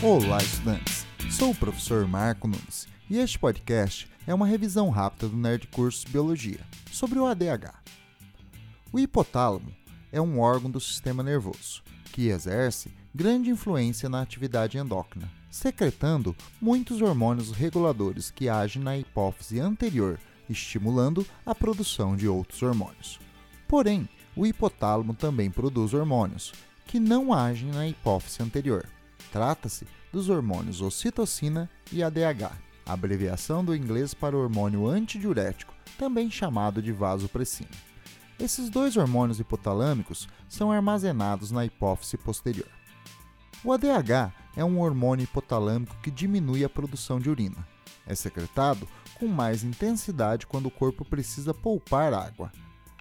Olá, estudantes! Sou o professor Marco Nunes e este podcast é uma revisão rápida do Nerd Cursos Biologia sobre o ADH. O hipotálamo é um órgão do sistema nervoso que exerce grande influência na atividade endócrina, secretando muitos hormônios reguladores que agem na hipófise anterior, estimulando a produção de outros hormônios. Porém, o hipotálamo também produz hormônios que não agem na hipófise anterior. Trata-se dos hormônios ocitocina e ADH, abreviação do inglês para o hormônio antidiurético, também chamado de vasopressina. Esses dois hormônios hipotalâmicos são armazenados na hipófise posterior. O ADH é um hormônio hipotalâmico que diminui a produção de urina. É secretado com mais intensidade quando o corpo precisa poupar água.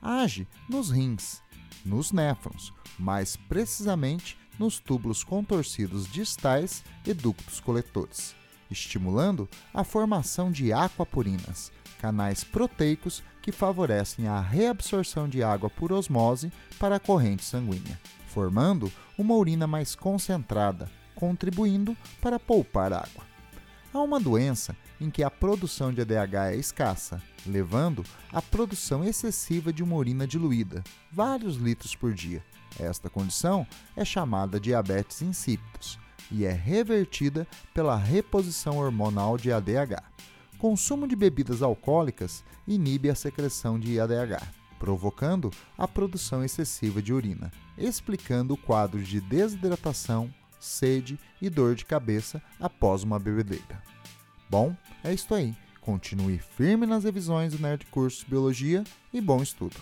Age nos rins, nos néfrons, mais precisamente nos túbulos contorcidos distais e ductos coletores, estimulando a formação de aquapurinas, canais proteicos que favorecem a reabsorção de água por osmose para a corrente sanguínea, formando uma urina mais concentrada, contribuindo para poupar água. Há uma doença em que a produção de ADH é escassa, levando à produção excessiva de uma urina diluída, vários litros por dia. Esta condição é chamada diabetes insípidos e é revertida pela reposição hormonal de ADH. Consumo de bebidas alcoólicas inibe a secreção de ADH, provocando a produção excessiva de urina, explicando o quadro de desidratação, sede e dor de cabeça após uma bebedeira. Bom, é isso aí. Continue firme nas revisões do Nerd Cursos Biologia e bom estudo!